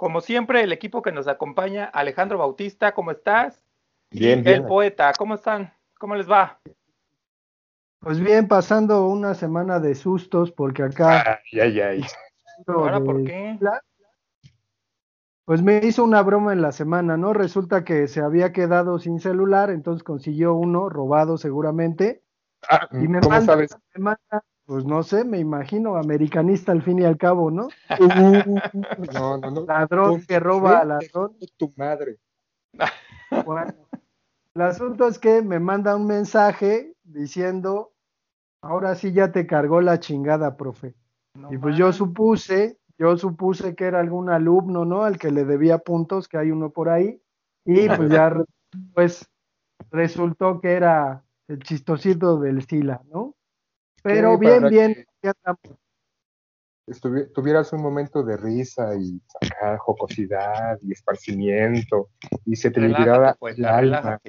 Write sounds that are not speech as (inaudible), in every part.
Como siempre, el equipo que nos acompaña, Alejandro Bautista, ¿cómo estás? Bien, y bien. El poeta, ¿cómo están? ¿Cómo les va? Pues bien, pasando una semana de sustos porque acá... Ay, ay, ay. ¿Ahora de- por qué? Pues me hizo una broma en la semana, ¿no? Resulta que se había quedado sin celular, entonces consiguió uno robado seguramente. Ah, Y me ¿Cómo manda, sabes? me manda, pues no sé, me imagino, americanista al fin y al cabo, ¿no? (laughs) No, no, no. Ladrón que roba a ladrón. Tu madre. (laughs) Bueno, el asunto es que me manda un mensaje diciendo, ahora sí ya te cargó la chingada, profe. No Y pues yo supuse, yo supuse que era algún alumno, ¿no? Al que le debía puntos, que hay uno por ahí. Y pues ya, pues resultó que era el chistosito del Sila, ¿no? Pero Sí, bien, bien, tuvieras un momento de risa y acá, jocosidad y esparcimiento y se te liberaba poeta, el alma,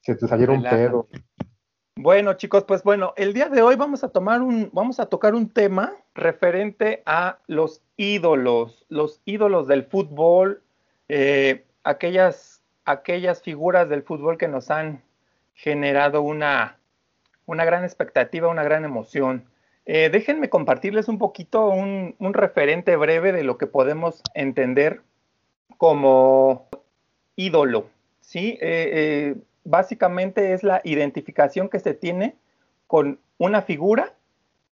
se te saliera un pedo. Bueno, chicos, pues bueno, el día de hoy vamos a tomar un, vamos a tocar un tema referente a los ídolos, los ídolos del fútbol, eh, aquellas, aquellas figuras del fútbol que nos han generado una, una gran expectativa, una gran emoción. Eh, déjenme compartirles un poquito un, un referente breve de lo que podemos entender como ídolo, ¿sí? Eh, eh, básicamente es la identificación que se tiene con una figura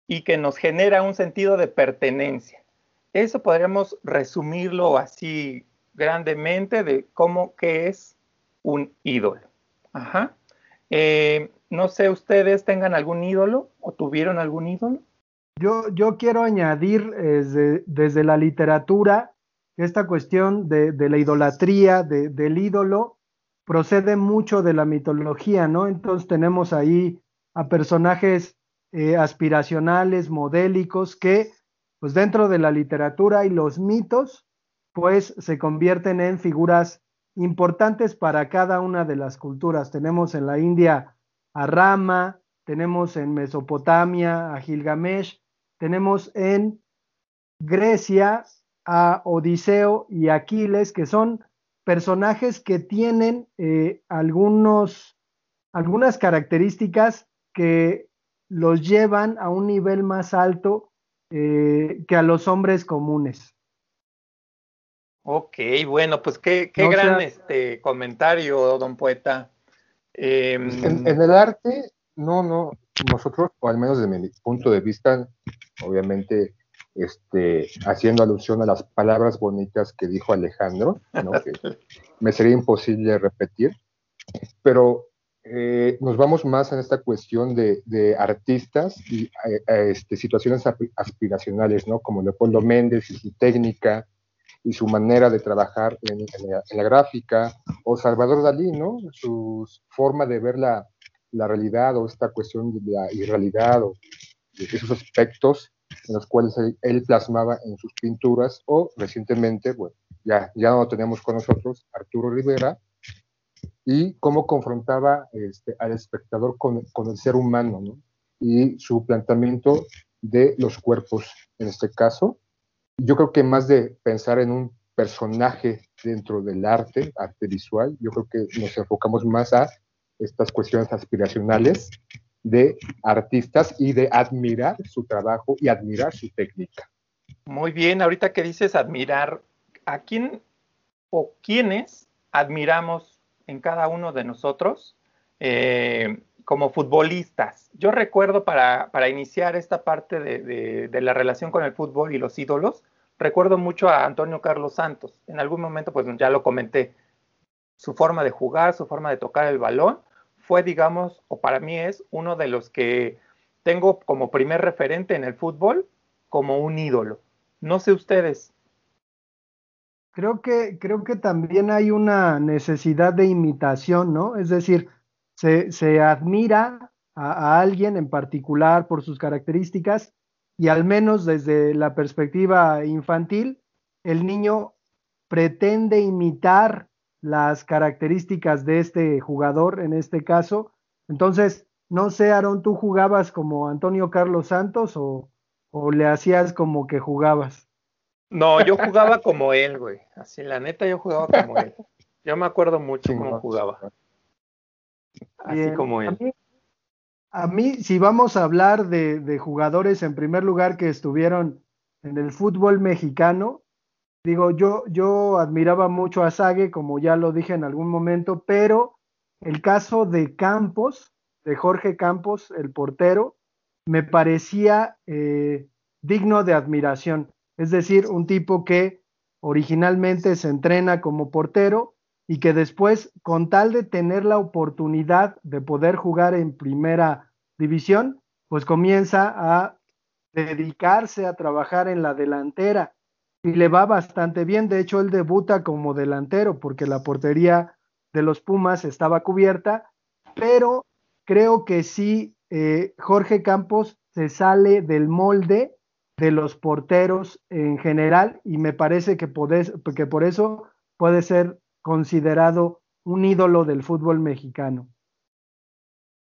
y que nos genera un sentido de pertenencia. Eso podríamos resumirlo así grandemente de cómo que es un ídolo. Ajá. No sé, ustedes tengan algún ídolo o tuvieron algún ídolo. Yo, yo quiero añadir desde, desde la literatura esta cuestión de, de la idolatría, de- del ídolo, procede mucho de la mitología, ¿no? Entonces tenemos ahí a personajes eh, aspiracionales, modélicos, que pues dentro de la literatura y los mitos, pues se convierten en figuras importantes para cada una de las culturas. Tenemos en la India a Rama, tenemos en Mesopotamia a Gilgamesh, tenemos en Grecia a Odiseo y Aquiles, que son personajes que tienen eh, algunos, algunas características que los llevan a un nivel más alto eh, que a los hombres comunes. Ok, bueno, pues qué, qué No gran sea- este comentario, don poeta. Em, En, en el arte, no, no, nosotros, o al menos desde mi punto de vista, obviamente, este, haciendo alusión a las palabras bonitas que dijo Alejandro, ¿no? que (laughs) me sería imposible repetir, pero eh, nos vamos más en esta cuestión de, de artistas y eh, eh, este, situaciones aspiracionales, ¿no? Como Leopoldo Méndez y su técnica y su manera de trabajar en, la, gráfica, o Salvador Dalí, ¿no? Su forma de ver la, la realidad o esta cuestión de la irrealidad o esos aspectos en los cuales él, plasmaba en sus pinturas, o recientemente, bueno, ya, ya lo tenemos con nosotros, Arturo Rivera, y cómo confrontaba este, al espectador con, con el ser humano, ¿no? Y su planteamiento de los cuerpos, en este caso. Yo creo que más de pensar en un personaje dentro del arte, arte visual, yo creo que nos enfocamos más a estas cuestiones aspiracionales de artistas y de admirar su trabajo y admirar su técnica. Muy bien, ahorita que dices admirar, ¿a quién o quiénes admiramos en cada uno de nosotros eh, como futbolistas? Yo recuerdo para, para iniciar esta parte de, de, de, la relación con el fútbol y los ídolos, recuerdo mucho a Antonio Carlos Santos. En algún momento, pues ya lo comenté, su forma de jugar, su forma de tocar el balón, fue, digamos, o para mí es uno de los que tengo como primer referente en el fútbol como un ídolo. No sé ustedes. Creo que, creo que también hay una necesidad de imitación, ¿no? Es decir, se, se admira a, a, alguien en particular por sus características y al menos desde la perspectiva infantil, el niño pretende imitar las características de este jugador en este caso. Entonces, no sé, Aaron, ¿tú jugabas como Antonio Carlos Santos o, o le hacías como que jugabas? No, yo jugaba como él, güey. Así, la neta, yo jugaba como él. Yo me acuerdo mucho cómo jugaba. Así como él. A mí, si vamos a hablar de, de, jugadores en primer lugar que estuvieron en el fútbol mexicano, digo, yo, yo admiraba mucho a Sague, como ya lo dije en algún momento, pero el caso de Campos, de Jorge Campos, el portero, me parecía eh, digno de admiración. Es decir, un tipo que originalmente se entrena como portero y que después, con tal de tener la oportunidad de poder jugar en primera división, pues comienza a dedicarse a trabajar en la delantera y le va bastante bien. De hecho, él debuta como delantero porque la portería de los Pumas estaba cubierta, pero creo que sí, eh, Jorge Campos se sale del molde de los porteros en general y me parece que, que por eso puede ser considerado un ídolo del fútbol mexicano.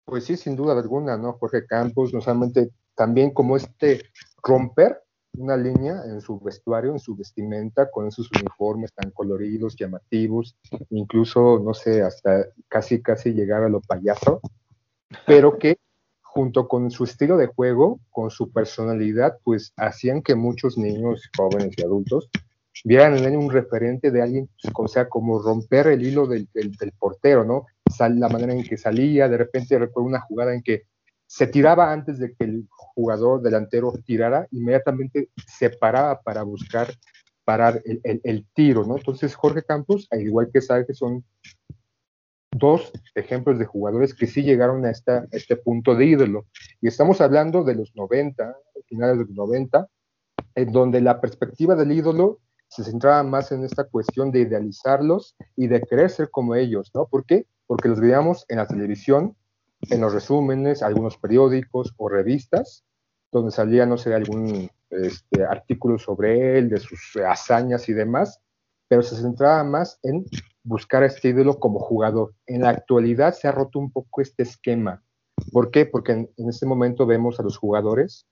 Pues sí, sin duda alguna, ¿no? Jorge Campos, no solamente también como este romper una línea en su vestuario, en su vestimenta, con esos uniformes tan coloridos, llamativos, incluso, no sé, hasta casi, casi llegar a lo payaso, pero que junto con su estilo de juego, con su personalidad, pues hacían que muchos niños, jóvenes y adultos vieran en él un referente de alguien, o sea, como romper el hilo del, portero, ¿no? La manera en que salía, de repente recuerdo una jugada en que se tiraba antes de que el jugador delantero tirara, inmediatamente se paraba para buscar parar el, tiro, ¿no? Entonces Jorge Campos, al igual que que son dos ejemplos de jugadores que sí llegaron a, esta, este punto de ídolo. Y estamos hablando de los 90, finales de los 90, en donde la perspectiva del ídolo se centraba más en esta cuestión de idealizarlos y de querer ser como ellos, ¿no? ¿Por qué? Porque los veíamos en la televisión, en los resúmenes, algunos periódicos o revistas, donde salía, no sé, algún este, artículo sobre él, de sus hazañas y demás, pero se centraba más en buscar a este ídolo como jugador. En la actualidad se ha roto un poco este esquema. ¿Por qué? Porque en, este momento vemos a los jugadores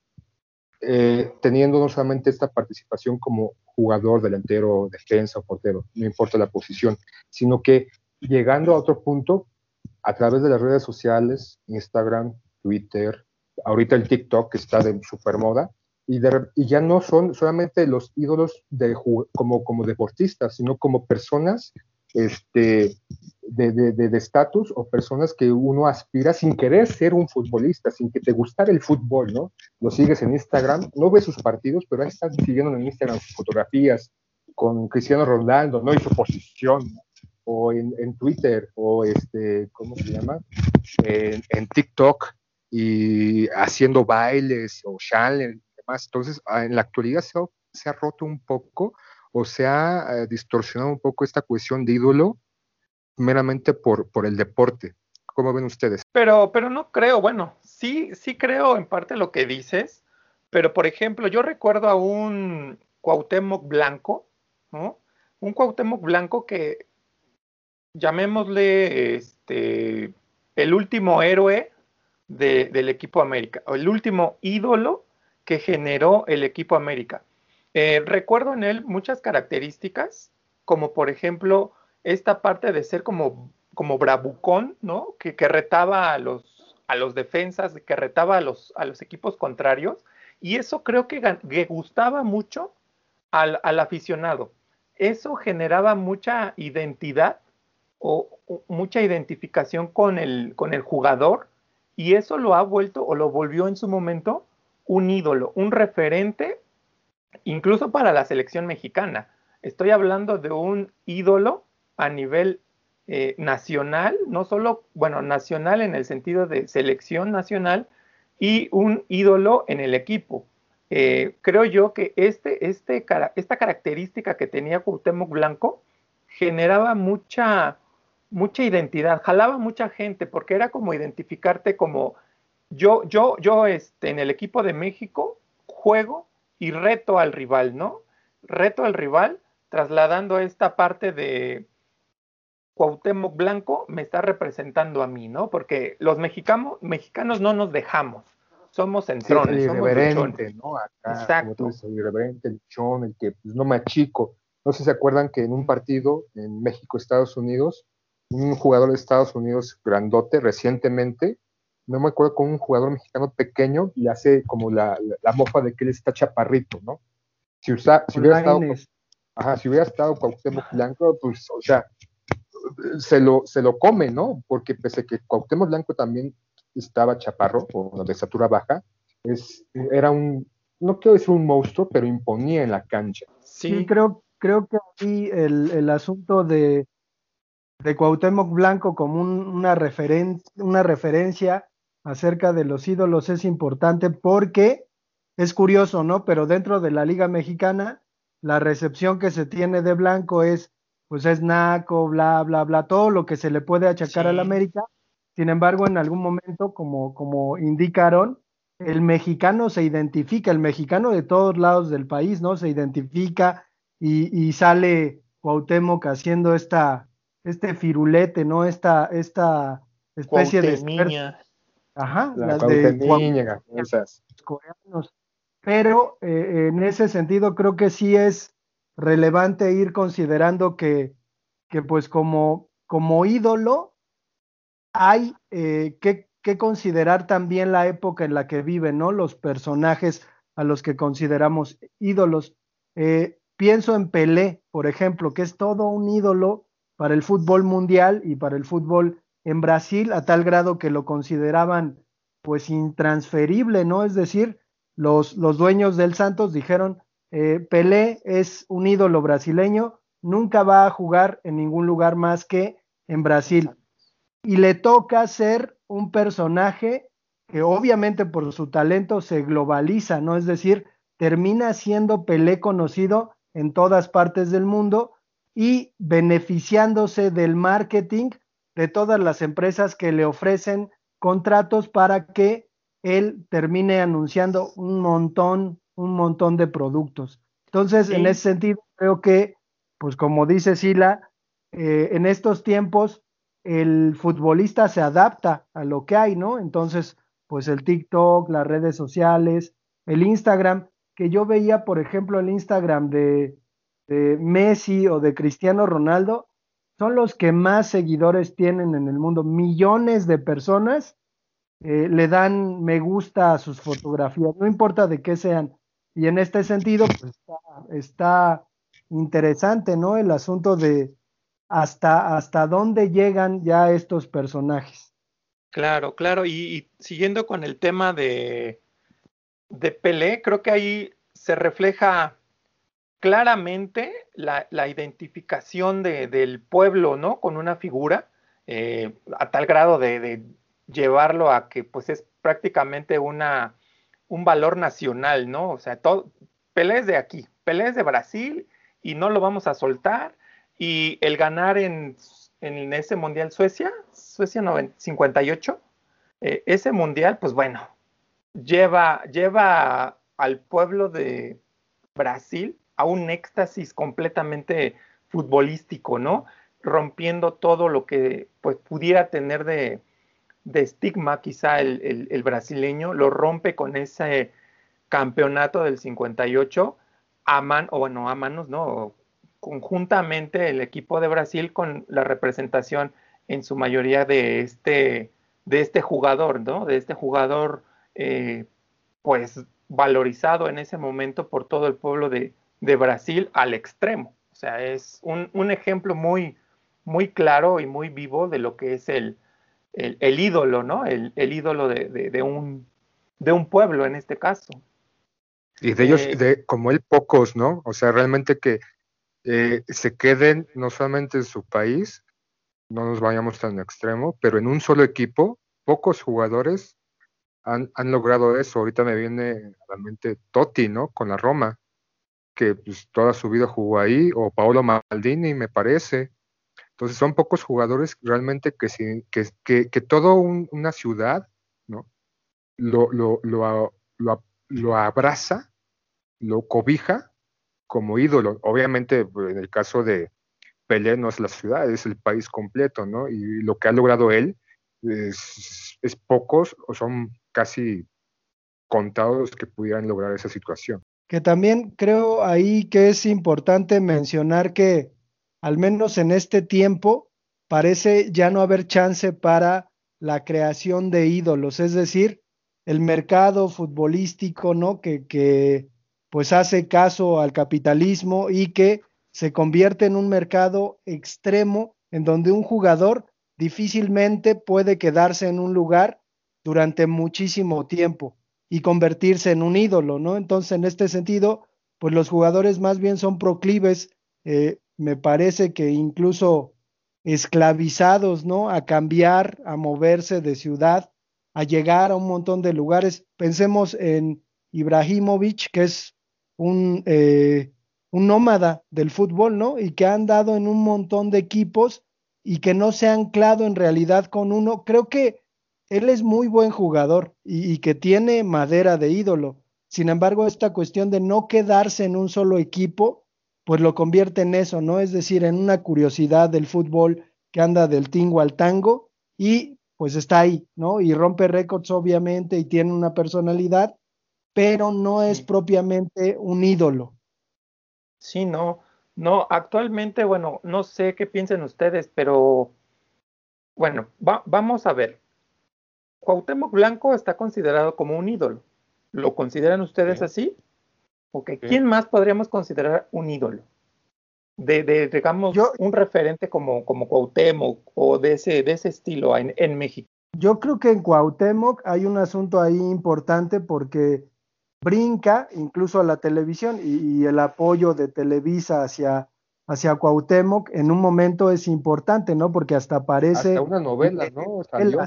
eh, teniendo no solamente esta participación como jugador, delantero, defensa o portero, no importa la posición, sino que llegando a otro punto a través de las redes sociales, Instagram, Twitter, ahorita el TikTok que está de super moda, y, y, ya no son solamente los ídolos de, como, como deportistas, sino como personas este, de estatus de, o personas que uno aspira sin querer ser un futbolista, sin que te gustara el fútbol, ¿no? Lo sigues en Instagram, no ves sus partidos, pero ahí estás siguiendo en Instagram sus fotografías con Cristiano Ronaldo, ¿no? Y su posición, o en, en, Twitter, o este, ¿cómo se llama? En, en TikTok, y haciendo bailes o challenge y demás. Entonces, ah, en la actualidad se ha, se ha roto un poco o se ha eh, distorsionado un poco esta cuestión de ídolo meramente por, por el deporte. ¿Cómo ven ustedes? Pero, pero no creo, bueno, sí, sí creo en parte lo que dices, pero por ejemplo, yo recuerdo a un Cuauhtémoc Blanco, ¿no? Un Cuauhtémoc Blanco que, llamémosle, este, el último héroe del equipo América, o el último ídolo que generó el equipo América. Eh, recuerdo en él muchas características, como por ejemplo esta parte de ser como, como bravucón, ¿no? Que, retaba a los, a los defensas, que retaba a los, a los equipos contrarios, y eso creo que, gustaba mucho al, aficionado. Eso generaba mucha identidad o, mucha identificación con el, con el jugador y eso lo ha vuelto o lo volvió en su momento un ídolo, un referente, incluso para la selección mexicana. Estoy hablando de un ídolo a nivel eh, nacional, no solo, bueno, nacional en el sentido de selección nacional y un ídolo en el equipo. Eh, creo yo que este, este, esta característica que tenía Cuauhtémoc Blanco generaba mucha, mucha identidad, jalaba mucha gente porque era como identificarte como yo, yo, yo este, en el equipo de México juego y reto al rival, ¿no? Reto al rival trasladando esta parte de Cuauhtémoc Blanco me está representando a mí, ¿no? Porque los mexicanos, mexicanos no nos dejamos. somos centrones, el somos ¿no? Acá, Exacto. Como tú dices, el irreverente, el luchón, el que pues, no me achico. No sé si se acuerdan que en un partido en México, Estados Unidos, un jugador de Estados Unidos grandote recientemente, no me acuerdo con un jugador mexicano pequeño y hace como la, la, la mofa de que él está chaparrito, ¿no? Si, usa, si hubiera estado, ajá, si hubiera estado Cuauhtémoc Blanco, pues, o sea, se lo, se lo come, ¿no? Porque pese a que Cuauhtémoc Blanco también estaba chaparro, o de estatura baja, es, era un, no quiero decir un monstruo, pero imponía en la cancha. Sí, sí creo, creo que aquí el, el asunto de, de Cuauhtémoc Blanco como un, una, referen una referencia acerca de los ídolos es importante porque es curioso, ¿no? Pero dentro de la Liga Mexicana, la recepción que se tiene de Blanco es, pues es naco, bla, bla, bla, todo lo que se le puede achacar sí. al América. Sin embargo, en algún momento, como, como indicaron, el mexicano se identifica, el mexicano de todos lados del país, ¿no? Se identifica y, y sale Cuauhtémoc haciendo esta, este firulete, ¿no? Esta, esta especie de... Ajá, la las de esas. coreanos. Pero eh, en ese sentido creo que sí es relevante ir considerando que, que pues como, como ídolo hay eh, que, que, considerar también la época en la que viven, ¿no? Los personajes a los que consideramos ídolos. Eh, pienso en Pelé, por ejemplo, que es todo un ídolo para el fútbol mundial y para el fútbol en Brasil, a tal grado que lo consideraban pues intransferible, ¿no? Es decir, los, los dueños del Santos dijeron, eh, Pelé es un ídolo brasileño, nunca va a jugar en ningún lugar más que en Brasil. Y le toca ser un personaje que obviamente por su talento se globaliza, ¿no? Es decir, termina siendo Pelé conocido en todas partes del mundo y beneficiándose del marketing de todas las empresas que le ofrecen contratos para que él termine anunciando un montón, un montón de productos. Entonces, sí. en ese sentido, creo que, pues como dice Sila, eh, en estos tiempos el futbolista se adapta a lo que hay, ¿no? Entonces, pues el TikTok, las redes sociales, el Instagram, que yo veía, por ejemplo, el Instagram de, de Messi o de Cristiano Ronaldo, son los que más seguidores tienen en el mundo. Millones de personas eh, le dan me gusta a sus fotografías, no importa de qué sean. Y en este sentido, pues está, interesante, ¿no? El asunto de hasta, hasta dónde llegan ya estos personajes. Claro, claro. Y, y siguiendo con el tema de, de Pelé, creo que ahí se refleja claramente la, identificación de, del pueblo, ¿no? Con una figura, eh, a tal grado de, de, llevarlo a que pues es prácticamente una, un valor nacional, ¿no? O sea, todo, Pelé es de aquí, Pelé es de Brasil y no lo vamos a soltar. Y el ganar en, en ese Mundial Suecia, Suecia 58, eh, ese Mundial, pues bueno, lleva, lleva al pueblo de Brasil a un éxtasis completamente futbolístico, ¿no? Rompiendo todo lo que pues pudiera tener de, de estigma quizá el, el, brasileño, lo rompe con ese campeonato del 58 a man, o bueno, a manos, ¿no? Conjuntamente el equipo de Brasil con la representación en su mayoría de este, de este jugador, ¿no? De este jugador, eh, pues valorizado en ese momento por todo el pueblo de, de Brasil al extremo. O sea, es un, un, ejemplo muy, muy claro y muy vivo de lo que es el, el, el ídolo, ¿no? El, el ídolo de, de, de, un, de un pueblo en este caso. Y de ellos, eh, de, como él, pocos, ¿no? O sea, realmente que eh, se queden no solamente en su país, no nos vayamos tan extremo, pero en un solo equipo, pocos jugadores han, han logrado eso. Ahorita me viene a la mente Totti, ¿no? Con la Roma que pues, toda su vida jugó ahí, o Paolo Maldini, me parece. Entonces son pocos jugadores realmente que, que, que, toda un, una ciudad ¿no? lo, lo, lo, lo, lo abraza, lo cobija como ídolo. Obviamente, pues, en el caso de Pelé no es la ciudad, es el país completo, ¿no? Y lo que ha logrado él es, es pocos, o son casi contados que pudieran lograr esa situación. Que también creo ahí que es importante mencionar que al menos en este tiempo parece ya no haber chance para la creación de ídolos, es decir, el mercado futbolístico, ¿no? Que, que pues hace caso al capitalismo y que se convierte en un mercado extremo en donde un jugador difícilmente puede quedarse en un lugar durante muchísimo tiempo y convertirse en un ídolo, ¿no? Entonces, en este sentido, pues los jugadores más bien son proclives, eh, me parece que incluso esclavizados, ¿no? A cambiar, a moverse de ciudad, a llegar a un montón de lugares. Pensemos en Ibrahimovic, que es un, eh, un nómada del fútbol, ¿no? Y que ha andado en un montón de equipos y que no se ha anclado en realidad con uno. Creo que él es muy buen jugador y, y, que tiene madera de ídolo. Sin embargo, esta cuestión de no quedarse en un solo equipo, pues lo convierte en eso, ¿no? Es decir, en una curiosidad del fútbol que anda del tingo al tango y pues está ahí, ¿no? Y rompe récords obviamente y tiene una personalidad, pero no es propiamente un ídolo. Sí, no, no, actualmente, bueno, no sé qué piensen ustedes, pero bueno, va, vamos a ver. Cuauhtémoc Blanco está considerado como un ídolo. ¿Lo consideran ustedes sí. así? Ok, sí. ¿quién más podríamos considerar un ídolo? De, de digamos, yo, un referente como, como Cuauhtémoc o de ese, de ese estilo en, en México. Yo creo que en Cuauhtémoc hay un asunto ahí importante porque brinca incluso a la televisión y, y, el apoyo de Televisa hacia, hacia Cuauhtémoc en un momento es importante, ¿no? Porque hasta aparece... Hasta una novela, ¿no? Salió.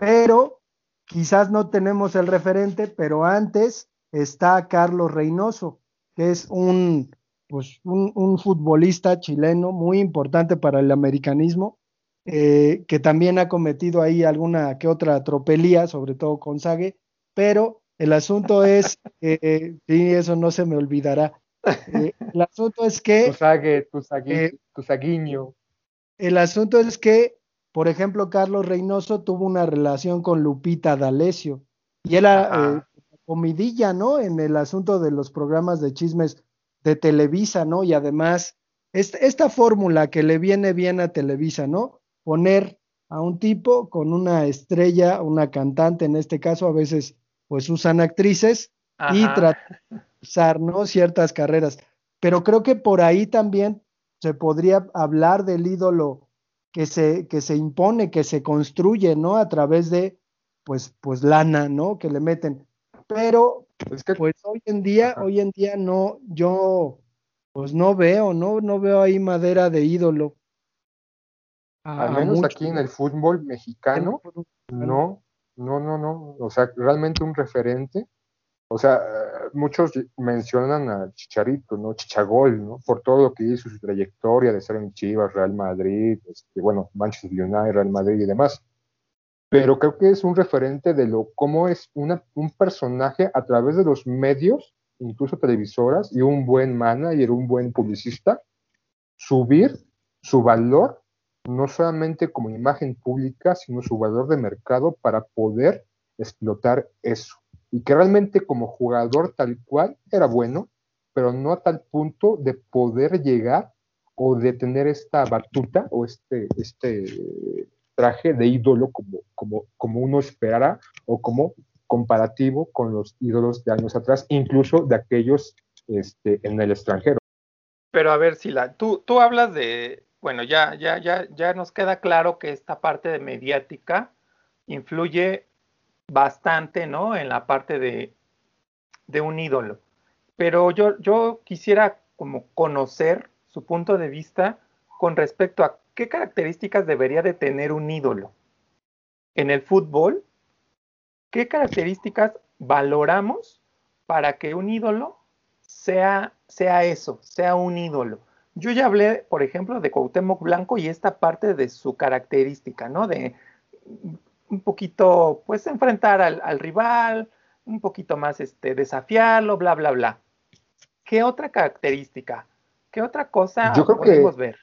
Pero quizás no tenemos el referente, pero antes está Carlos Reynoso, que es un, pues, un, un futbolista chileno muy importante para el americanismo, eh, que también ha cometido ahí alguna que otra tropelía, sobre todo con Sague, pero el asunto (laughs) es, eh, sí, eso no se me olvidará. Eh, el asunto es que. Tu sague, tu, sague, eh, tu saguiño. El asunto es que, por ejemplo, Carlos Reynoso tuvo una relación con Lupita D'Alessio y era eh, comidilla, ¿no? En el asunto de los programas de chismes de Televisa, ¿no? Y además, esta, esta fórmula que le viene bien a Televisa, ¿no? Poner a un tipo con una estrella, una cantante en este caso, a veces pues usan actrices Ajá. y tratar ¿no? ciertas carreras. Pero creo que por ahí también se podría hablar del ídolo que se, que se impone, que se construye, ¿no? A través de, pues, pues lana, ¿no? Que le meten. Pero, es que, pues hoy en día, Ajá. hoy en día no, yo, pues no veo, ¿no? No veo ahí madera de ídolo. Al menos aquí en el fútbol mexicano, no, no, no, no. O sea, realmente un referente. O sea, muchos mencionan a Chicharito, ¿no? Chichagol, ¿no? Por todo lo que hizo su trayectoria de estar en Chivas, Real Madrid, este, bueno, Manchester United, Real Madrid y demás. Pero creo que es un referente de lo cómo es un personaje a través de los medios, incluso televisoras, y un buen manager, un buen publicista, subir su valor no solamente como imagen pública, sino su valor de mercado para poder explotar eso. Y que realmente como jugador tal cual era bueno, pero no a tal punto de poder llegar o de tener esta batuta o este, este traje de ídolo como, como, como uno esperara o como comparativo con los ídolos de años atrás, incluso de aquellos este, en el extranjero. Pero a ver, Sila, tú, tú hablas de, bueno, ya, ya, ya, ya nos queda claro que esta parte de mediática influye bastante, ¿no? En la parte de, de un ídolo. Pero yo, yo quisiera como conocer su punto de vista con respecto a qué características debería de tener un ídolo. En el fútbol, ¿qué características valoramos para que un ídolo sea, sea eso, sea un ídolo? Yo ya hablé, por ejemplo, de Cuauhtémoc Blanco y esta parte de su característica, ¿no? De un poquito, pues, enfrentar al, al rival, un poquito más este, desafiarlo, bla, bla, bla. ¿Qué otra característica? ¿Qué otra cosa Yo creo podemos que ver?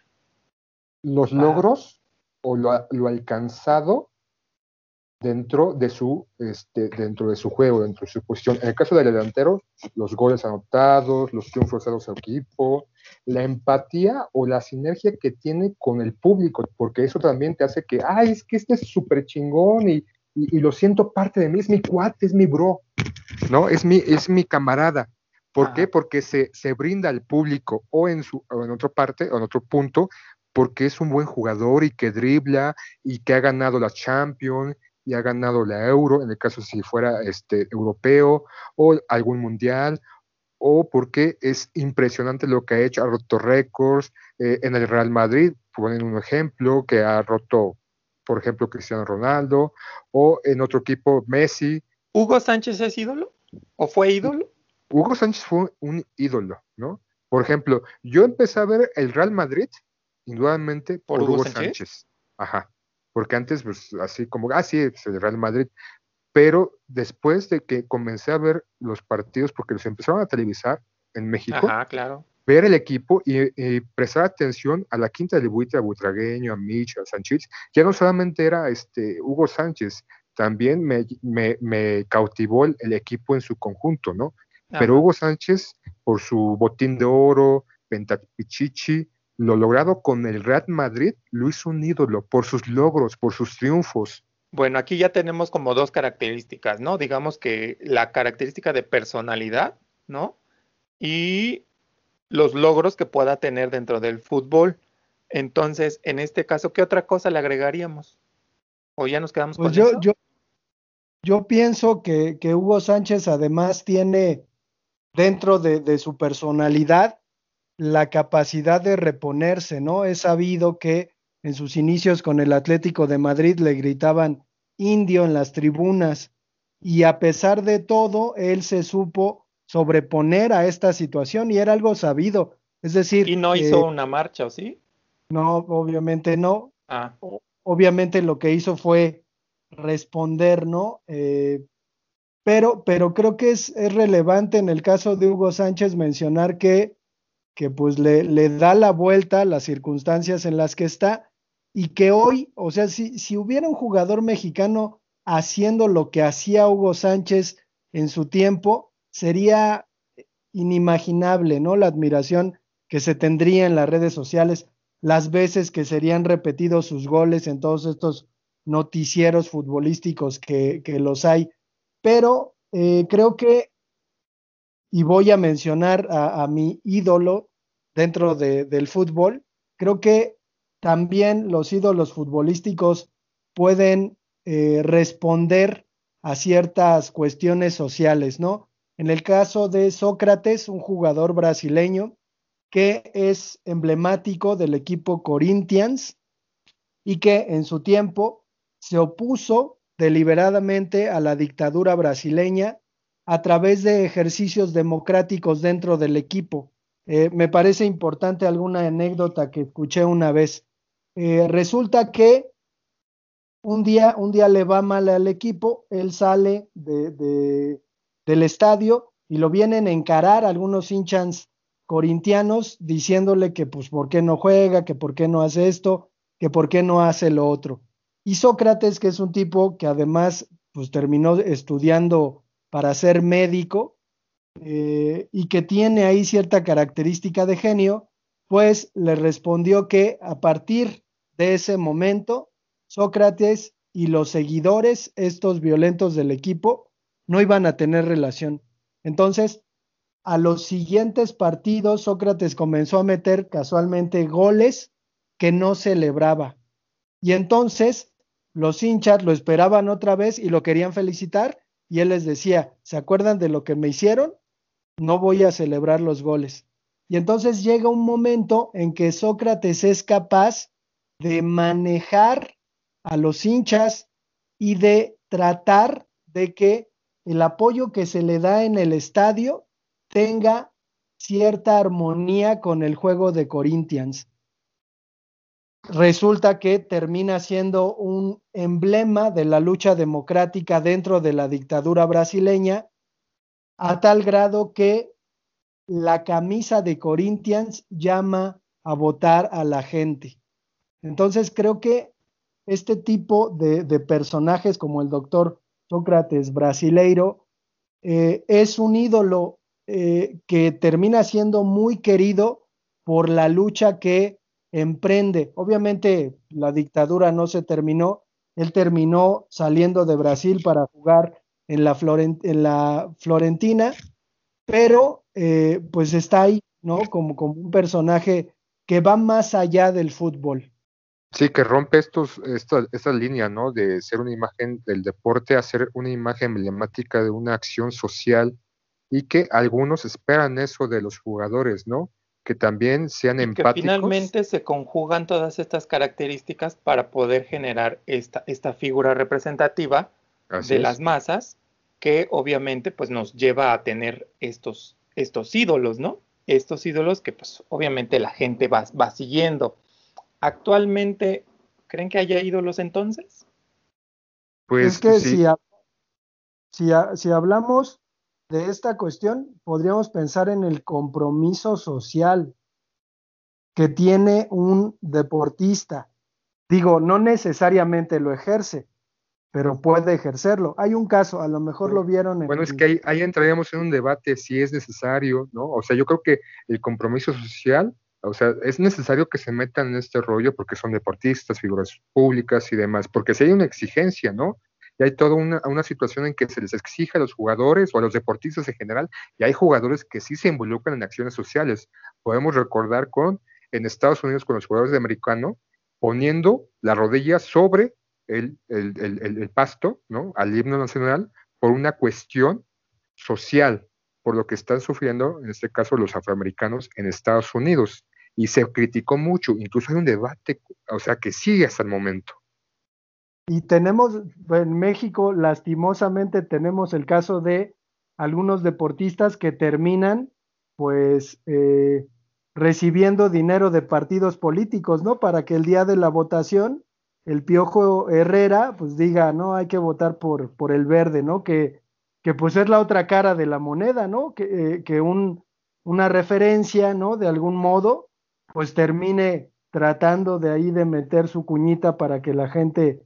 Los Ah. logros o lo, lo alcanzado dentro de su este, dentro de su juego, dentro de su posición. En el caso del delantero, los goles anotados, los triunfos de su equipo, la empatía o la sinergia que tiene con el público, porque eso también te hace que, ay, es que este es súper chingón y, y, lo siento parte de mí, es mi cuate, es mi bro, ¿no? Es mi, es mi camarada. ¿Por qué? Porque se, se brinda al público o en, su, o en otra parte, o en otro punto, porque es un buen jugador y que dribla y que ha ganado la Champions y ha ganado la Euro, en el caso si fuera este, europeo o algún mundial, o porque es impresionante lo que ha hecho, ha roto récords eh, en el Real Madrid, ponen un ejemplo, que ha roto, por ejemplo, Cristiano Ronaldo, o en otro equipo, Messi. ¿Hugo Sánchez es ídolo? ¿O fue ídolo? Hugo Sánchez fue un ídolo, ¿no? Por ejemplo, yo empecé a ver el Real Madrid, indudablemente, por, Hugo, Sánchez? Ajá porque antes, pues así como, ah, sí, pues, el Real Madrid, pero después de que comencé a ver los partidos, porque los empezaron a televisar en México, claro. ver el equipo y, prestar atención a la quinta de buitre, a Butragueño, a Mitch, a Sánchez, ya no solamente era este Hugo Sánchez, también me, me, cautivó el, equipo en su conjunto, ¿no? Pero Hugo Sánchez, por su botín de oro, Pentapichichi, lo logrado con el Real Madrid lo hizo un ídolo por sus logros, por sus triunfos. Bueno, aquí ya tenemos como dos características, ¿no? Digamos que la característica de personalidad, ¿no? Y los logros que pueda tener dentro del fútbol. Entonces, en este caso, ¿qué otra cosa le agregaríamos? ¿O ya nos quedamos pues con yo, eso? Yo, yo pienso que, que, Hugo Sánchez además tiene dentro de, de su personalidad la capacidad de reponerse, ¿no? Es sabido que en sus inicios con el Atlético de Madrid le gritaban indio en las tribunas y a pesar de todo, él se supo sobreponer a esta situación y era algo sabido. Es decir... ¿Y no hizo una marcha o sí? No, obviamente no. Ah. Obviamente lo que hizo fue responder, ¿no? Eh, pero, pero creo que es, es relevante en el caso de Hugo Sánchez mencionar que que pues le, le, da la vuelta a las circunstancias en las que está y que hoy, o sea, si, si hubiera un jugador mexicano haciendo lo que hacía Hugo Sánchez en su tiempo, sería inimaginable, ¿no? La admiración que se tendría en las redes sociales, las veces que serían repetidos sus goles en todos estos noticieros futbolísticos que, que los hay. Pero eh, creo que y voy a mencionar a, mi ídolo dentro del fútbol, creo que también los ídolos futbolísticos pueden eh, responder a ciertas cuestiones sociales, ¿no? En el caso de Sócrates, un jugador brasileño que es emblemático del equipo Corinthians y que en su tiempo se opuso deliberadamente a la dictadura brasileña a través de ejercicios democráticos dentro del equipo. Eh, me parece importante alguna anécdota que escuché una vez. Eh, resulta que un día, un día le va mal al equipo, él sale de, del estadio y lo vienen a encarar algunos hinchas corintianos diciéndole que pues por qué no juega, que por qué no hace esto, que por qué no hace lo otro. Y Sócrates, que es un tipo que además pues terminó estudiando para ser médico eh, y que tiene ahí cierta característica de genio, pues le respondió que a partir de ese momento, Sócrates y los seguidores, estos violentos del equipo, no iban a tener relación. Entonces, a los siguientes partidos, Sócrates comenzó a meter casualmente goles que no celebraba. Y entonces los hinchas lo esperaban otra vez y lo querían felicitar y él les decía, ¿se acuerdan de lo que me hicieron? No voy a celebrar los goles. Y entonces llega un momento en que Sócrates es capaz de manejar a los hinchas y de tratar de que el apoyo que se le da en el estadio tenga cierta armonía con el juego de Corinthians resulta que termina siendo un emblema de la lucha democrática dentro de la dictadura brasileña, a tal grado que la camisa de Corinthians llama a votar a la gente. Entonces creo que este tipo de, personajes como el doctor Sócrates brasileiro eh, es un ídolo eh, que termina siendo muy querido por la lucha que emprende. Obviamente la dictadura no se terminó, él terminó saliendo de Brasil para jugar en la, en la Florentina, pero eh, pues está ahí, ¿no? Como, como un personaje que va más allá del fútbol. Sí, que rompe estos, esta, esta línea, ¿no? De ser una imagen del deporte a ser una imagen emblemática de una acción social y que algunos esperan eso de los jugadores, ¿no? Que también sean y empáticos. Que finalmente se conjugan todas estas características para poder generar esta, esta figura representativa de las masas que obviamente pues nos lleva a tener estos, estos ídolos, ¿no? Estos ídolos que pues obviamente la gente va, va siguiendo. Actualmente, ¿creen que haya ídolos entonces? Pues es que si, si, si hablamos de esta cuestión, podríamos pensar en el compromiso social que tiene un deportista. Digo, no necesariamente lo ejerce, pero puede ejercerlo. Hay un caso, a lo mejor lo vieron. En bueno, es que ahí, ahí, entraríamos en un debate si es necesario, ¿no? O sea, yo creo que el compromiso social, o sea, es necesario que se metan en este rollo porque son deportistas, figuras públicas y demás, porque si hay una exigencia, ¿no? Y hay toda una, una situación en que se les exige a los jugadores o a los deportistas en general, y hay jugadores que sí se involucran en acciones sociales. Podemos recordar con, en Estados Unidos, con los jugadores de americano, poniendo la rodilla sobre el, el, pasto, ¿no? Al himno nacional por una cuestión social, por lo que están sufriendo, en este caso, los afroamericanos en Estados Unidos. Y se criticó mucho, incluso hay un debate, o sea, que sigue hasta el momento. Y tenemos, en México, lastimosamente, tenemos el caso de algunos deportistas que terminan, pues, eh, recibiendo dinero de partidos políticos, ¿no? Para que el día de la votación el Piojo Herrera pues diga, no, hay que votar por, por el verde, ¿no? Que, que pues es la otra cara de la moneda, ¿no? Que, eh, que un, una referencia, ¿no? De algún modo, pues termine tratando de ahí de meter su cuñita para que la gente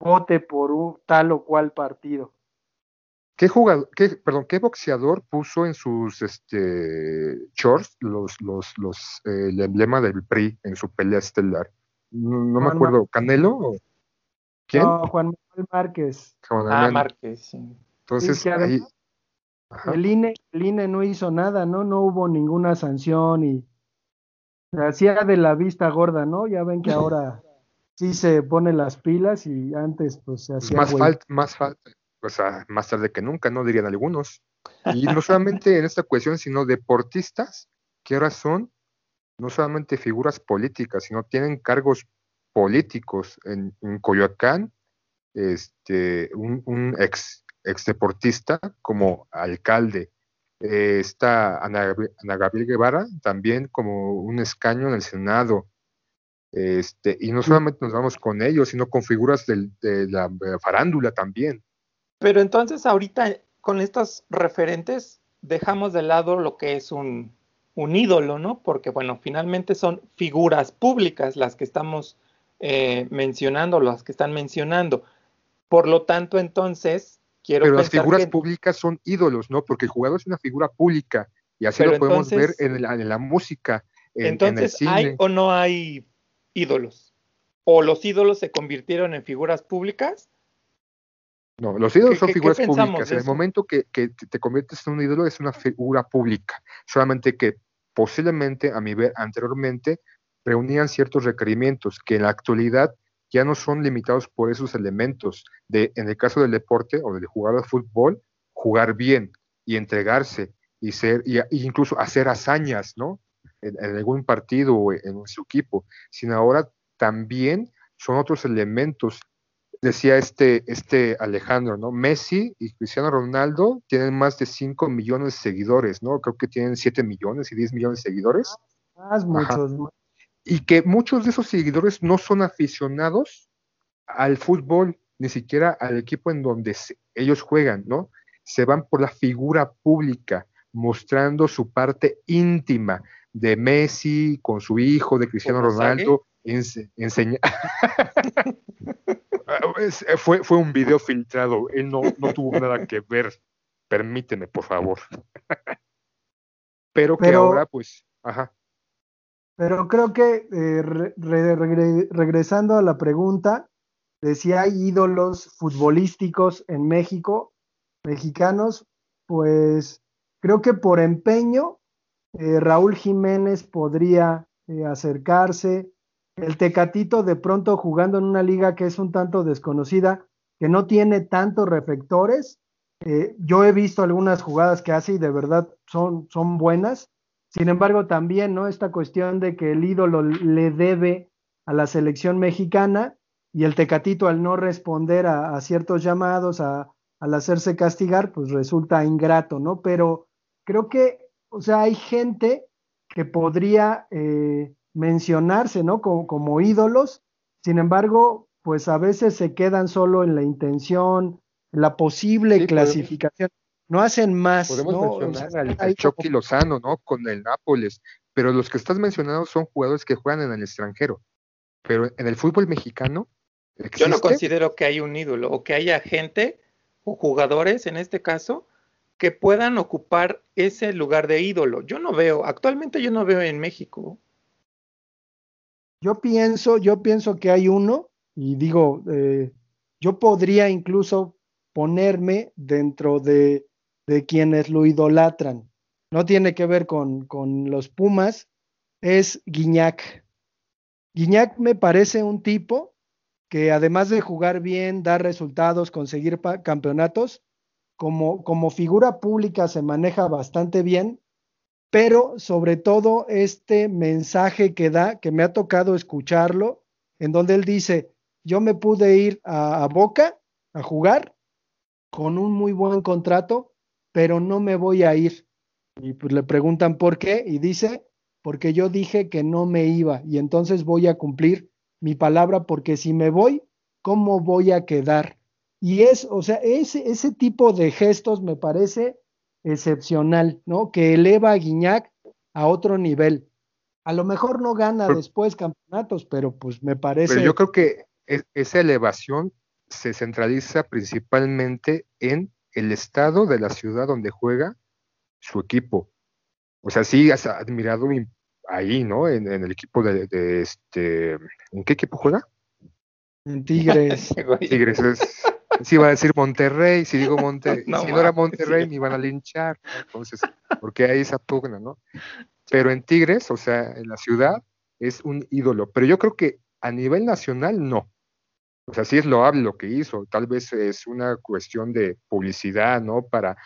vote por un tal o cual partido. ¿Qué jugador, qué, perdón, qué boxeador puso en sus este shorts los, los, los, eh, el emblema del PRI en su pelea estelar? no, me acuerdo, ¿Canelo? ¿Quién? No, Juan Manuel Márquez. ah, Márquez, sí. Entonces, ahí... el, INE, el INE no hizo nada, ¿no? No hubo ninguna sanción y se hacía de la vista gorda, ¿no? Ya ven que ahora sí se pone las pilas y antes pues se hacía... Más falta, más falta, o sea, más tarde que nunca, ¿no? Dirían algunos. Y no solamente en esta cuestión, sino deportistas que ahora son no solamente figuras políticas, sino tienen cargos políticos. En, Coyoacán, este, un, ex, ex, deportista como alcalde. Eh, está Ana, Gabriel Guevara, también como un escaño en el Senado. Este, y no solamente nos vamos con ellos, sino con figuras de la farándula también. Pero entonces ahorita con estos referentes dejamos de lado lo que es un, un ídolo, ¿no? Porque, bueno, finalmente son figuras públicas las que estamos eh, mencionando, las que están mencionando. Por lo tanto, entonces, quiero Pero las figuras públicas son ídolos, ¿no? Porque el jugador es una figura pública y así lo podemos ver en la, música. entonces, ¿hay o no hay ídolos? ¿O los ídolos se convirtieron en figuras públicas? No, los ídolos son figuras públicas. En el momento que, te conviertes en un ídolo es una figura pública. Solamente que posiblemente, a mi ver, anteriormente, reunían ciertos requerimientos que en la actualidad ya no son limitados por esos elementos. De, en el caso del deporte o del jugador de fútbol, jugar bien y entregarse y ser, y, incluso hacer hazañas, ¿no? En, en algún partido o en su equipo, sino ahora también son otros elementos decía este, este Alejandro, ¿no? Messi y Cristiano Ronaldo tienen más de 5 millones de seguidores, ¿no? Creo que tienen 7 millones y 10 millones de seguidores. Más, muchos. Y que muchos de esos seguidores no son aficionados al fútbol, ni siquiera al equipo en donde ellos juegan, ¿no? Se van por la figura pública, mostrando su parte íntima de Messi con su hijo, de Cristiano Ronaldo, enseñar. (laughs) fue, fue un video filtrado, él no, no tuvo nada que ver. Permíteme, por favor. (laughs) Pero que ahora, pues, ajá. Pero creo que eh, regresando a la pregunta de si hay ídolos futbolísticos en México, mexicanos, pues creo que por empeño eh, Raúl Jiménez podría eh, acercarse. El Tecatito de pronto jugando en una liga que es un tanto desconocida, que no tiene tantos reflectores. yo he visto algunas jugadas que hace y de verdad son, son buenas sin embargo, también, ¿no? Esta cuestión de que el ídolo le debe a la selección mexicana y el Tecatito al no responder a, ciertos llamados, a, al hacerse castigar, pues resulta ingrato, ¿no? Pero creo que, o sea, hay gente que podría eh, mencionarse, ¿no? Como, como, ídolos, sin embargo, pues a veces se quedan solo en la intención, la posible clasificación no hacen más. Podemos mencionar al, Chucky Lozano, ¿no? Con el Nápoles, pero los que estás mencionando son jugadores que juegan en el extranjero. Pero en el fútbol mexicano. Yo no considero que hay un ídolo o que haya gente o jugadores en este caso que puedan ocupar ese lugar de ídolo. Yo no veo, actualmente yo no veo en México. Yo pienso, yo pienso que hay uno, y digo, eh, yo podría incluso ponerme dentro de de quienes lo idolatran. No tiene que ver con, con los Pumas, es Guiñac. Guiñac me parece un tipo que además de jugar bien, dar resultados, conseguir campeonatos, como, como figura pública se maneja bastante bien, pero sobre todo este mensaje que da, que me ha tocado escucharlo, en donde él dice, yo me pude ir a Boca a jugar con un muy buen contrato, pero no me voy a ir. Y pues le preguntan por qué y dice, porque yo dije que no me iba y entonces voy a cumplir mi palabra porque si me voy, ¿cómo voy a quedar? Y es, o sea, ese, ese tipo de gestos me parece excepcional, ¿no? Que eleva a Guiñac a otro nivel. A lo mejor no gana después campeonatos, pero pues me parece. Pero yo creo que esa elevación se centraliza principalmente en el estado de la ciudad donde juega su equipo. O sea, sí has admirado ahí, ¿no? En, el equipo de, este. ¿En qué equipo juega? En Tigres. (laughs) Tigres es. Sí, iba a decir Monterrey, si digo Monterrey, (laughs) si no era Monterrey me iban a linchar, entonces, porque hay esa pugna, ¿no? Pero en Tigres, o sea, en la ciudad, es un ídolo, pero yo creo que a nivel nacional no. O sea, sí es loable lo que hizo, tal vez es una cuestión de publicidad, ¿no? Para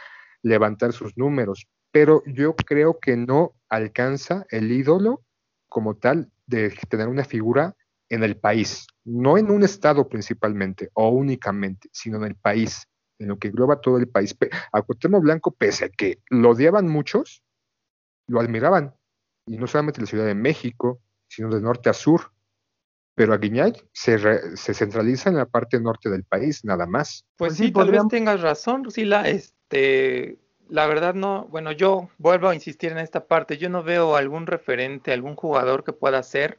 levantar sus números, pero yo creo que no alcanza el ídolo como tal de tener una figura en el país, no en un estado principalmente o únicamente, sino en el país, en lo que engloba todo el país. A Cuauhtémoc Blanco, pese a que lo odiaban muchos, lo admiraban, y no solamente en la Ciudad de México, sino de norte a sur pero a se, se, centraliza en la parte norte del país, nada más. Pues, pues sí, tal vez tengas razón, Rusila. Este, la verdad no, bueno, yo vuelvo a insistir en esta parte. Yo no veo algún referente, algún jugador que pueda ser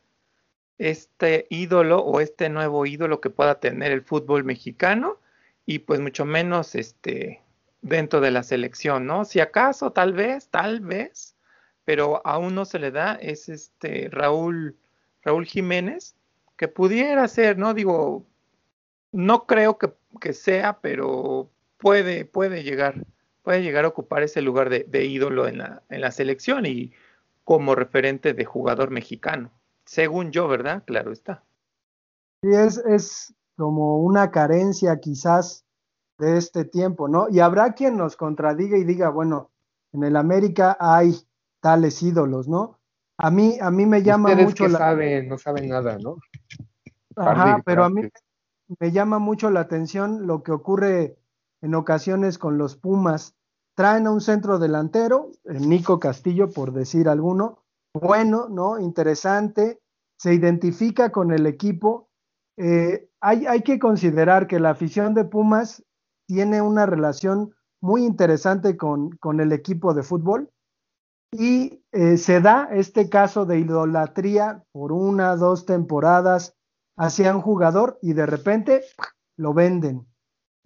este ídolo o este nuevo ídolo que pueda tener el fútbol mexicano y pues mucho menos este dentro de la selección, ¿no? Si acaso, tal vez, tal vez, pero aún no se le da, es este Raúl, Raúl Jiménez, que pudiera ser, ¿no? Digo, no creo que, sea, pero puede, puede llegar, puede llegar a ocupar ese lugar de, ídolo en la, en la selección y como referente de jugador mexicano. Según yo, ¿verdad? Claro está. Sí, es, es como una carencia quizás de este tiempo, ¿no? Y habrá quien nos contradiga y diga, bueno, en el América hay tales ídolos, ¿no? A mí, a mí me llama mucho la... saben, no saben nada, ¿no? Ajá, pero a mí me llama mucho la atención lo que ocurre en ocasiones con los Pumas. Traen a un centro delantero, el Nico Castillo, por decir alguno, bueno, ¿no? Interesante, se identifica con el equipo. Eh, hay, hay que considerar que la afición de Pumas tiene una relación muy interesante con, con el equipo de fútbol y eh, se da este caso de idolatría por una, dos temporadas hacia un jugador y de repente lo venden.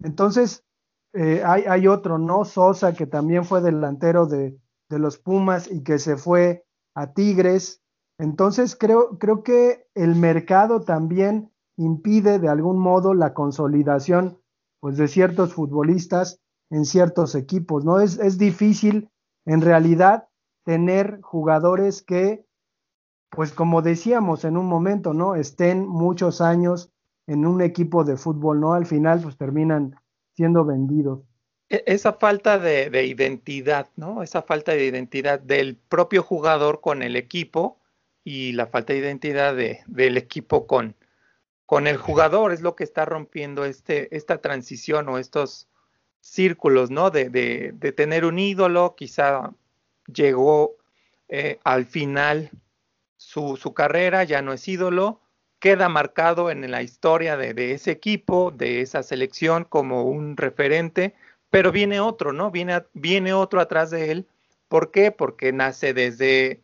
Entonces, eh, hay, hay, otro, ¿no? Sosa, que también fue delantero de, de, los Pumas y que se fue a Tigres. Entonces, creo, creo que el mercado también impide de algún modo la consolidación pues, de ciertos futbolistas en ciertos equipos, ¿no? Es, es difícil en realidad tener jugadores que, pues como decíamos en un momento, ¿no? Estén muchos años en un equipo de fútbol, ¿no? Al final, pues terminan siendo vendidos. E, esa falta de, de, identidad, ¿no? Esa falta de identidad del propio jugador con el equipo y la falta de identidad de, del equipo con, con el jugador es lo que está rompiendo este, esta transición o estos círculos, ¿no? De, de, tener un ídolo, quizá llegó eh, al final su, su, carrera, ya no es ídolo, queda marcado en la historia de, ese equipo, de esa selección como un referente, pero viene otro, ¿no? Viene, viene otro atrás de él. ¿Por qué? Porque nace desde,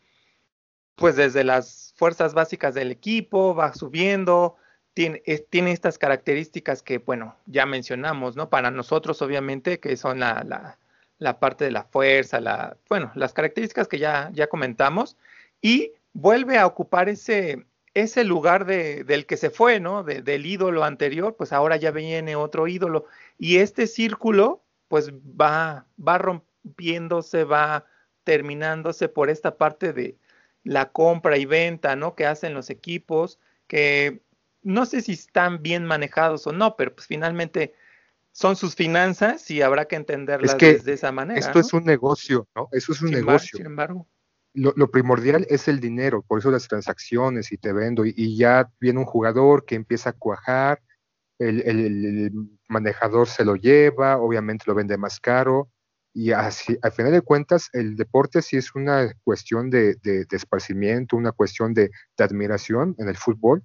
pues desde las fuerzas básicas del equipo, va subiendo, tiene, tiene estas características que, bueno, ya mencionamos, ¿no? Para nosotros, obviamente, que son la, la la parte de la fuerza, la, bueno, las características que ya, ya comentamos, y vuelve a ocupar ese, ese lugar de, del que se fue, ¿no? De, del ídolo anterior, pues ahora ya viene otro ídolo. Y este círculo, pues va, va rompiéndose, va terminándose por esta parte de la compra y venta, ¿no? Que hacen los equipos, que no sé si están bien manejados o no, pero pues finalmente son sus finanzas y habrá que entenderlas de esa manera. Esto es un negocio, ¿no? Eso es un sin negocio. sin embargo. Lo, lo, primordial es el dinero, por eso las transacciones y te vendo, y, y ya viene un jugador que empieza a cuajar, el, el, el, manejador se lo lleva, obviamente lo vende más caro, y así, al final de cuentas, el deporte sí es una cuestión de, de, de esparcimiento, una cuestión de, de admiración en el fútbol,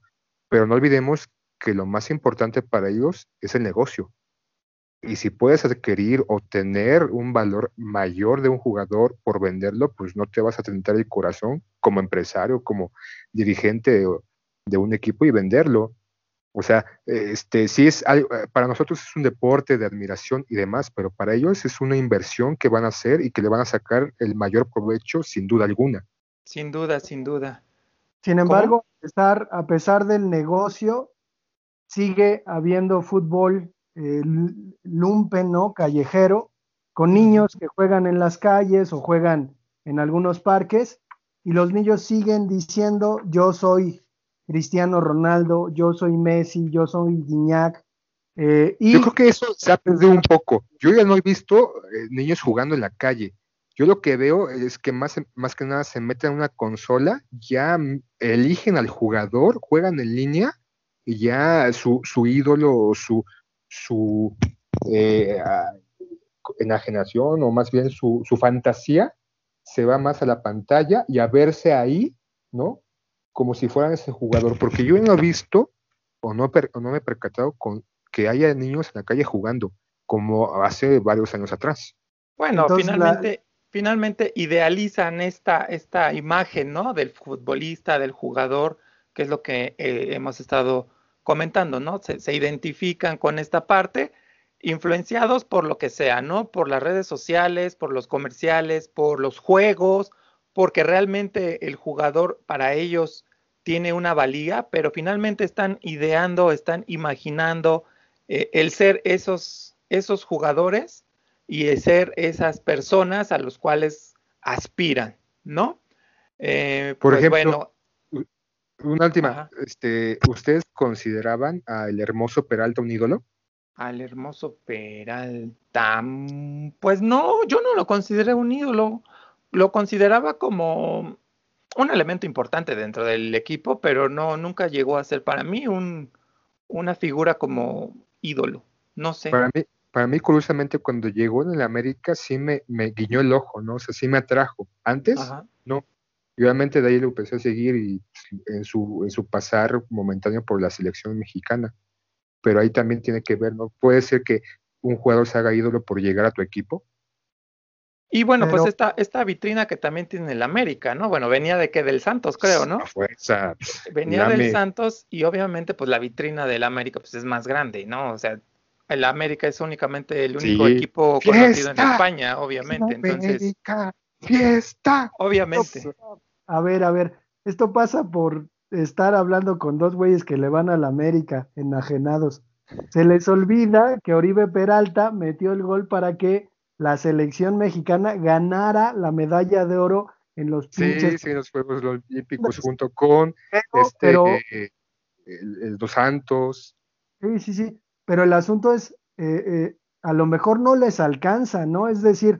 pero no olvidemos que lo más importante para ellos es el negocio y si puedes adquirir o tener un valor mayor de un jugador por venderlo, pues no te vas a tentar el corazón como empresario, como dirigente de, un equipo y venderlo. O sea, este sí es algo, para nosotros es un deporte de admiración y demás, pero para ellos es una inversión que van a hacer y que le van a sacar el mayor provecho sin duda alguna. Sin duda, sin duda. Sin embargo, a pesar, a pesar del negocio, sigue habiendo fútbol eh, lumpen, ¿no? Callejero, con niños que juegan en las calles o juegan en algunos parques y los niños siguen diciendo yo soy Cristiano Ronaldo, yo soy Messi, yo soy Guiñac. Eh, y... Yo creo que eso se ha perdido un poco. Yo ya no he visto eh, niños jugando en la calle. Yo lo que veo es que más, más que nada se meten en una consola, ya eligen al jugador, juegan en línea y ya su, su ídolo, su, su eh, enajenación o más bien su, su, fantasía se va más a la pantalla y a verse ahí, ¿no? Como si fueran ese jugador, porque yo no he visto o no, o no me he percatado con que haya niños en la calle jugando, como hace varios años atrás. Bueno, Entonces, finalmente, la... finalmente idealizan esta, esta imagen, ¿no? Del futbolista, del jugador, que es lo que eh, hemos estado comentando, ¿no? Se, se, identifican con esta parte, influenciados por lo que sea, ¿no? Por las redes sociales, por los comerciales, por los juegos, porque realmente el jugador para ellos tiene una valía, pero finalmente están ideando, están imaginando eh, el ser esos, esos jugadores y el ser esas personas a los cuales aspiran, ¿no? Eh, por pues ejemplo, bueno, una última, este, ¿ustedes consideraban al hermoso Peralta un ídolo? Al hermoso Peralta, mm, pues no, yo no lo consideré un ídolo, lo consideraba como un elemento importante dentro del equipo, pero no, nunca llegó a ser para mí un, una figura como ídolo, no sé. Para mí, para mí, curiosamente, cuando llegó en el América sí me, me guiñó el ojo, ¿no? O sea, sí me atrajo. Antes, Ajá. no, y obviamente de ahí lo empecé a seguir y en su, en su pasar momentáneo por la selección mexicana. Pero ahí también tiene que ver, ¿no? Puede ser que un jugador se haga ídolo por llegar a tu equipo. Y bueno, pues esta, esta vitrina que también tiene el América, ¿no? Bueno, venía de que del Santos, creo, ¿no? Fuerza. Venía del Santos y obviamente pues la vitrina del América pues es más grande, ¿no? O sea, el América es únicamente el único Sí. equipo conocido en ¡Fiesta! España, obviamente. Entonces, América, fiesta. obviamente. A ver, a ver, esto pasa por estar hablando con dos güeyes que le van a la América, enajenados. Se les olvida que Oribe Peralta metió el gol para que la selección mexicana ganara la medalla de oro en los Sí, pinches. sí, los Juegos Olímpicos junto con pero- este, pero- eh, el, el Dos Santos. Sí, sí, sí, pero el asunto es, eh, eh, a lo mejor no les alcanza, ¿no? Es decir,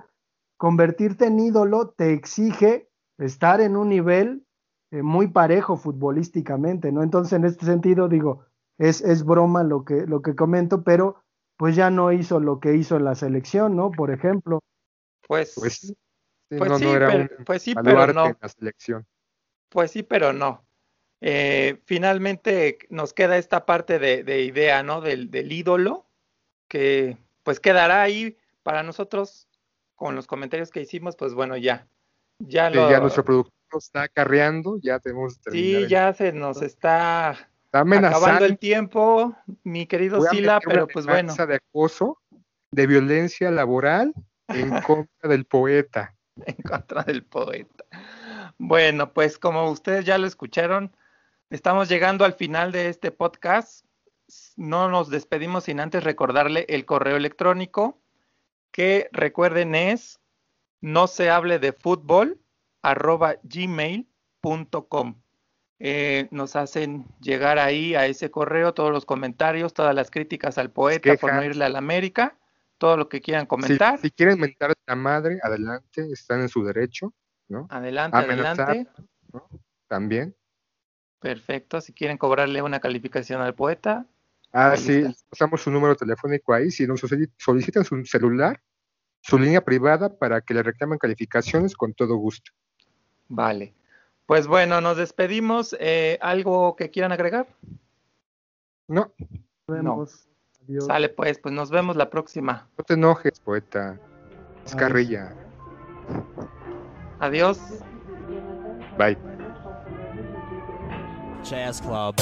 convertirte en ídolo te exige estar en un nivel eh, muy parejo futbolísticamente, ¿no? Entonces, en este sentido, digo, es, es broma lo que, lo que comento, pero pues ya no hizo lo que hizo en la selección, ¿no? Por ejemplo. Pues, Pues, sí, pues no, sí, no era pero, un pues sí, pero no. en la selección. Pues sí, pero no. Eh, finalmente nos queda esta parte de, de idea, ¿no? Del, del ídolo, que pues quedará ahí para nosotros con los comentarios que hicimos, pues bueno, ya. Ya Sí, lo, ya nuestro productor nos está acarreando, ya tenemos sí, el- ya se nos está está amenazando. acabando el tiempo, mi querido Sila, pero pues bueno, de acoso, de violencia laboral en (laughs) contra del poeta. en contra del poeta. Bueno, pues como ustedes ya lo escucharon, estamos llegando al final de este podcast. No nos despedimos sin antes recordarle el correo electrónico, que recuerden es no se hable de fútbol arroba gmail.com. Eh, nos hacen llegar ahí a ese correo todos los comentarios, todas las críticas al poeta por no irle a la América, todo lo que quieran comentar. si quieren mentar a la madre, adelante, están en su derecho, ¿no? Adelante, Amenazar. adelante. También. Perfecto. Si quieren cobrarle una calificación al poeta, Ah, sí, está. pasamos su número telefónico ahí. Si nos solici- solicitan su celular, su línea privada para que le reclamen calificaciones con todo gusto. vale. Pues bueno, nos despedimos. Eh, ¿Algo que quieran agregar? No, Nos vemos. Adiós. Sale pues, pues nos vemos la próxima. no te enojes, poeta. Es Ay. carrilla. Adiós. Bye. Jazz Club.